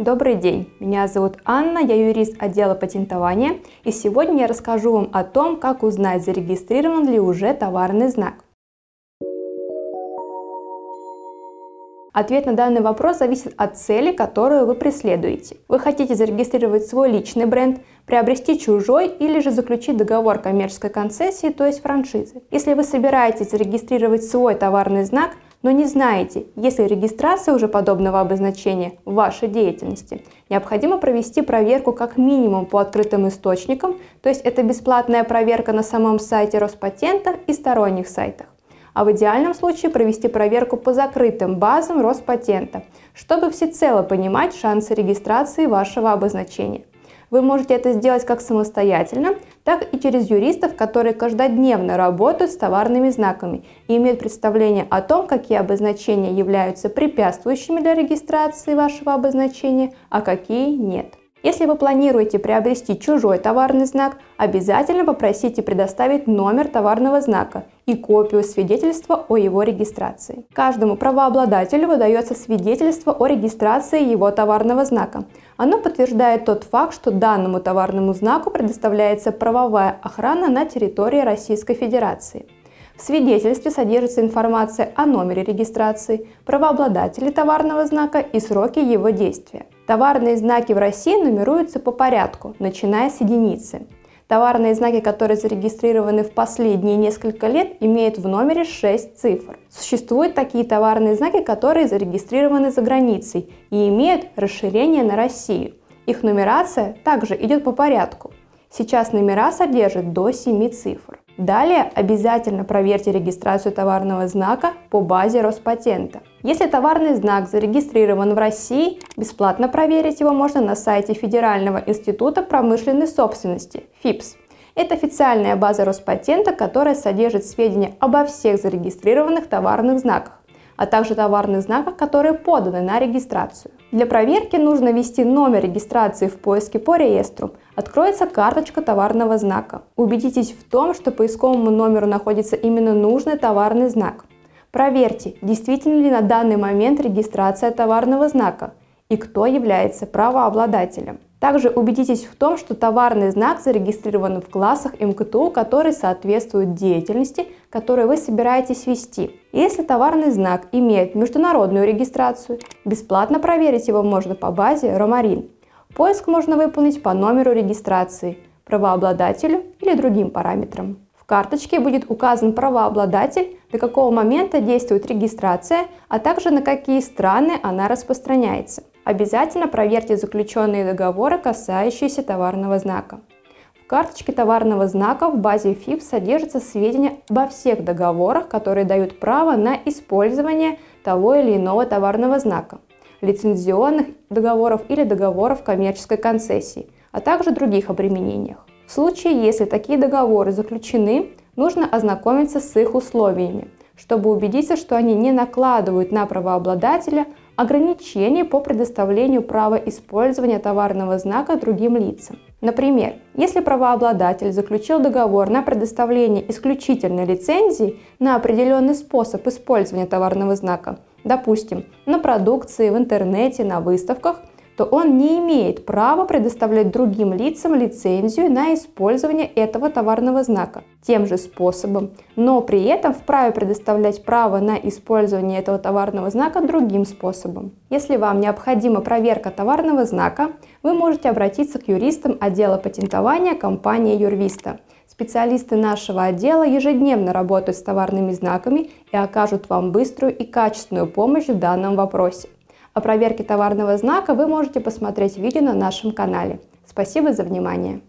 Добрый день, меня зовут Анна, я юрист отдела патентования, и сегодня я расскажу вам о том, как узнать, зарегистрирован ли уже товарный знак. Ответ на данный вопрос зависит от цели, которую вы преследуете. Вы хотите зарегистрировать свой личный бренд, приобрести чужой или же заключить договор коммерческой концессии, то есть франшизы. Если вы собираетесь зарегистрировать свой товарный знак, но не знаете, есть ли регистрация уже подобного обозначения в вашей деятельности, необходимо провести проверку как минимум по открытым источникам, то есть это бесплатная проверка на самом сайте Роспатента и сторонних сайтах а в идеальном случае провести проверку по закрытым базам Роспатента, чтобы всецело понимать шансы регистрации вашего обозначения. Вы можете это сделать как самостоятельно, так и через юристов, которые каждодневно работают с товарными знаками и имеют представление о том, какие обозначения являются препятствующими для регистрации вашего обозначения, а какие нет. Если вы планируете приобрести чужой товарный знак, обязательно попросите предоставить номер товарного знака и копию свидетельства о его регистрации. Каждому правообладателю выдается свидетельство о регистрации его товарного знака. Оно подтверждает тот факт, что данному товарному знаку предоставляется правовая охрана на территории Российской Федерации. В свидетельстве содержится информация о номере регистрации, правообладателе товарного знака и сроке его действия. Товарные знаки в России нумеруются по порядку, начиная с единицы. Товарные знаки, которые зарегистрированы в последние несколько лет, имеют в номере 6 цифр. Существуют такие товарные знаки, которые зарегистрированы за границей и имеют расширение на Россию. Их нумерация также идет по порядку. Сейчас номера содержат до 7 цифр. Далее обязательно проверьте регистрацию товарного знака по базе Роспатента. Если товарный знак зарегистрирован в России, бесплатно проверить его можно на сайте Федерального института промышленной собственности ФИПС. Это официальная база Роспатента, которая содержит сведения обо всех зарегистрированных товарных знаках а также товарных знаках, которые поданы на регистрацию. Для проверки нужно ввести номер регистрации в поиске по реестру. Откроется карточка товарного знака. Убедитесь в том, что поисковому номеру находится именно нужный товарный знак. Проверьте, действительно ли на данный момент регистрация товарного знака и кто является правообладателем. Также убедитесь в том, что товарный знак зарегистрирован в классах МКТУ, которые соответствуют деятельности, которую вы собираетесь вести. Если товарный знак имеет международную регистрацию, бесплатно проверить его можно по базе Ромарин. Поиск можно выполнить по номеру регистрации, правообладателю или другим параметрам. В карточке будет указан правообладатель, до какого момента действует регистрация, а также на какие страны она распространяется. Обязательно проверьте заключенные договоры, касающиеся товарного знака. В карточке товарного знака в базе ФИП содержатся сведения обо всех договорах, которые дают право на использование того или иного товарного знака, лицензионных договоров или договоров коммерческой концессии, а также других обременениях. В случае, если такие договоры заключены, нужно ознакомиться с их условиями, чтобы убедиться, что они не накладывают на правообладателя ограничений по предоставлению права использования товарного знака другим лицам. Например, если правообладатель заключил договор на предоставление исключительной лицензии на определенный способ использования товарного знака, допустим, на продукции, в интернете, на выставках, то он не имеет права предоставлять другим лицам лицензию на использование этого товарного знака тем же способом, но при этом вправе предоставлять право на использование этого товарного знака другим способом. Если вам необходима проверка товарного знака, вы можете обратиться к юристам отдела патентования компании Юрвиста. Специалисты нашего отдела ежедневно работают с товарными знаками и окажут вам быструю и качественную помощь в данном вопросе. О проверке товарного знака вы можете посмотреть видео на нашем канале. Спасибо за внимание!